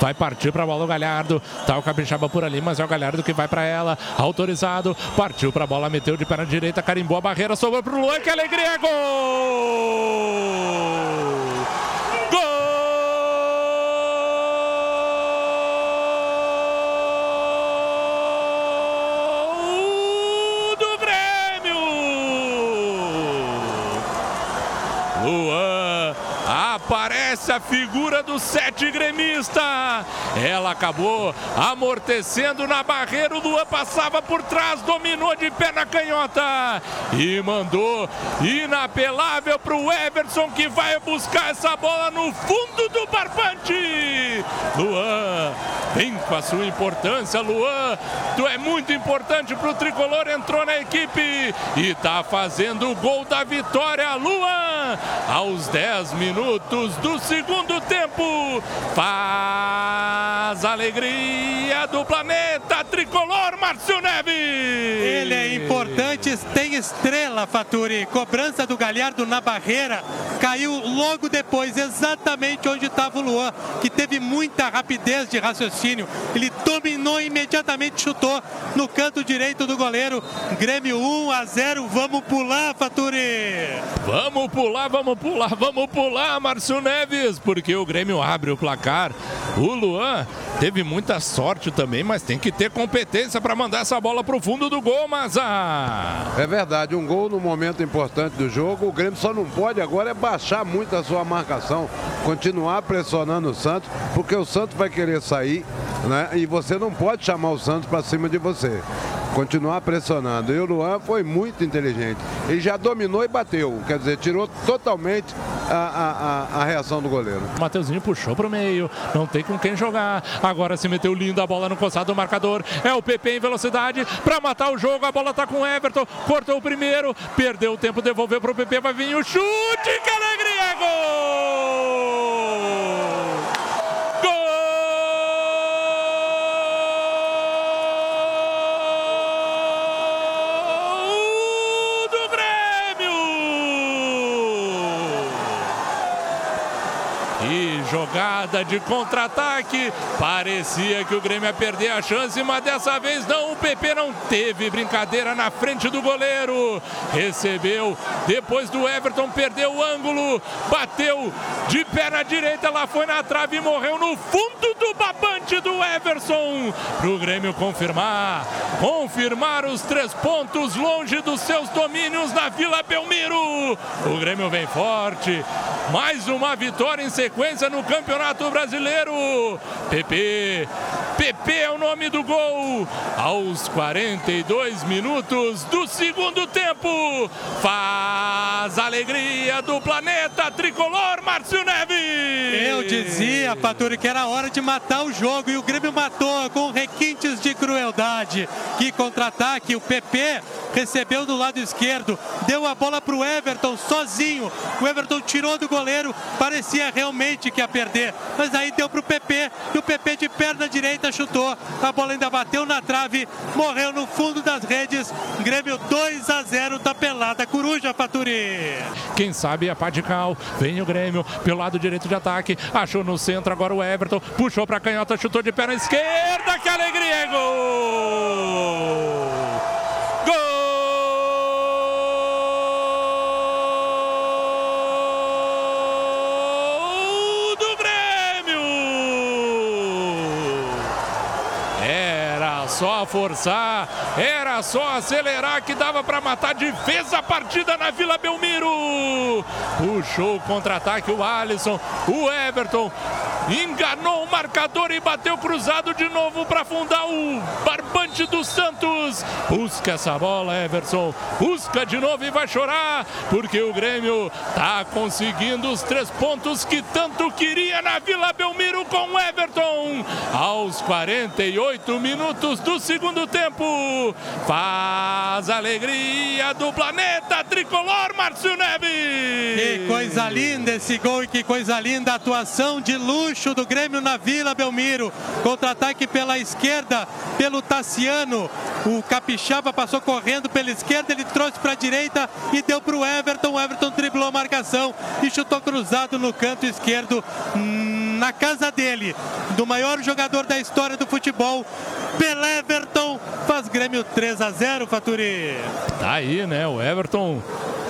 Vai partir para a bola o Galhardo. Tá o Capixaba por ali, mas é o Galhardo que vai para ela. Autorizado. Partiu para a bola, meteu de perna direita, carimbou a barreira, sobrou para o Luan. Que alegria! Gol! aparece a figura do sete gremista. Ela acabou amortecendo na barreira. O Luan passava por trás, dominou de pé na canhota e mandou inapelável para o Everson que vai buscar essa bola no fundo do barbante. Luan vem com a sua importância, Luan. Tu é muito importante para o tricolor. Entrou na equipe e está fazendo o gol da vitória. Luan, aos 10 minutos do segundo tempo, faz alegria do planeta tricolor, Márcio Neves. Ele é importante, tem estrela, Faturi. Cobrança do Galhardo na barreira, caiu logo depois, exatamente onde estava o Luan, que teve muita rapidez de raciocínio. Ele dominou imediatamente, chutou no canto direito do goleiro. Grêmio 1 a 0. Vamos pular, Faturi. Vamos pular, vamos pular, vamos pular, Márcio Neves, porque o Grêmio abre o placar. O Luan teve muita sorte também, mas tem que ter competência para mandar essa bola para o fundo do gol, Maza. É verdade, um gol no momento importante do jogo. O Grêmio só não pode agora é baixar muito a sua marcação, continuar pressionando o Santos, porque o Santos vai querer sair, né? E você não pode chamar o Santos para cima de você continuar pressionando. E o Luan foi muito inteligente. Ele já dominou e bateu, quer dizer, tirou totalmente a, a, a, reação do goleiro. Mateuzinho puxou para o meio, não tem com quem jogar. Agora se meteu lindo a bola no costado do marcador. É o PP em velocidade para matar o jogo. A bola está com o Everton, cortou o primeiro, perdeu o tempo, devolveu para o PP. Vai vir o chute, que jogada de contra-ataque. Parecia que o Grêmio ia perder a chance, mas dessa vez não. O PP não teve brincadeira na frente do goleiro. Recebeu depois do Everton, perdeu o ângulo, bateu de perna direita, lá foi na trave e morreu no fundo do babante do Everson. Para o Grêmio confirmar, confirmar os três pontos longe dos seus domínios na Vila Belmiro. O Grêmio vem forte, mais uma vitória em sequência no Campeonato Brasileiro. PP, PP é o nome do gol. Aos 42 minutos do segundo tempo, faz alegria do planeta tricolor, Márcio Neves. Eu dizia, Faturi, que era hora de matar o jogo e o Grêmio matou com requintes de crueldade. Que contra-ataque, o PP recebeu do lado esquerdo, deu a bola para o Everton sozinho. O Everton tirou do goleiro, parecia realmente que ia perder, mas aí deu para o PP e o PP de perna direita chutou. A bola ainda bateu na trave, morreu no fundo das redes. Grêmio 2 a 0 da pelada Coruja Faturi. Quem sabe a Padical, vem o Grêmio pelo lado direito de ataque, achou no centro agora o Everton, puxou para canhota, chutou de perna esquerda, que alegria, gol! Só forçar, era só acelerar que dava para matar. Fez a partida na Vila Belmiro. Puxou o contra-ataque o Alisson, o Everton. Enganou o marcador e bateu cruzado de novo para fundar o barbante do Santos. Busca essa bola, Everson. Busca de novo e vai chorar, porque o Grêmio tá conseguindo os três pontos que tanto queria na Vila Belmiro com Everton. Aos 48 minutos do segundo tempo. Faz alegria do planeta tricolor, Márcio Neves. Que coisa linda esse gol e que coisa linda a atuação de luxo do Grêmio na Vila Belmiro. Contra-ataque pela esquerda, pelo Tassiano. O Capixaba passou correndo pela esquerda, ele trouxe para a direita e deu para o Everton. O Everton driblou a marcação e chutou cruzado no canto esquerdo. Hum na casa dele, do maior jogador da história do futebol, Pelé Grêmio 3 a 0, Faturi. Tá aí, né? O Everton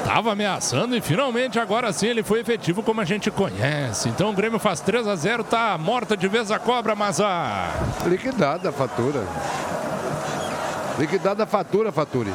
estava ameaçando e finalmente agora sim ele foi efetivo como a gente conhece. Então o Grêmio faz 3 a 0, tá morta de vez a cobra, mas a liquidada a fatura. Liquidada a fatura, Faturi.